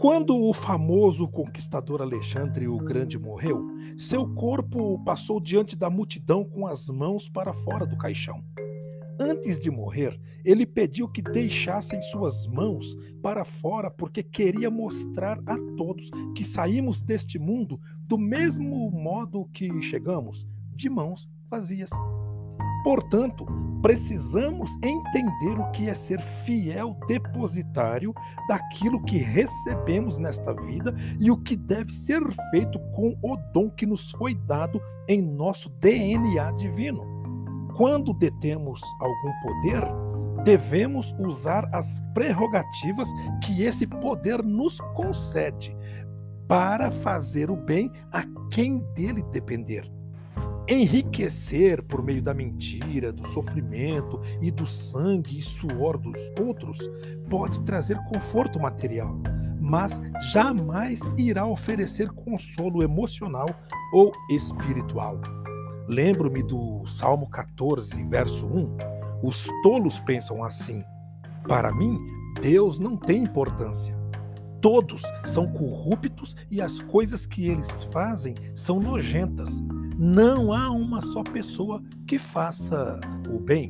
Quando o famoso conquistador Alexandre o Grande morreu, seu corpo passou diante da multidão com as mãos para fora do caixão. Antes de morrer, ele pediu que deixassem suas mãos para fora, porque queria mostrar a todos que saímos deste mundo do mesmo modo que chegamos, de mãos vazias. Portanto, precisamos entender o que é ser fiel depositário daquilo que recebemos nesta vida e o que deve ser feito com o dom que nos foi dado em nosso DNA divino. Quando detemos algum poder, devemos usar as prerrogativas que esse poder nos concede para fazer o bem a quem dele depender enriquecer por meio da mentira, do sofrimento e do sangue e suor dos outros pode trazer conforto material, mas jamais irá oferecer consolo emocional ou espiritual. Lembro-me do Salmo 14, verso 1. Os tolos pensam assim: Para mim, Deus não tem importância. Todos são corruptos e as coisas que eles fazem são nojentas não há uma só pessoa que faça o bem.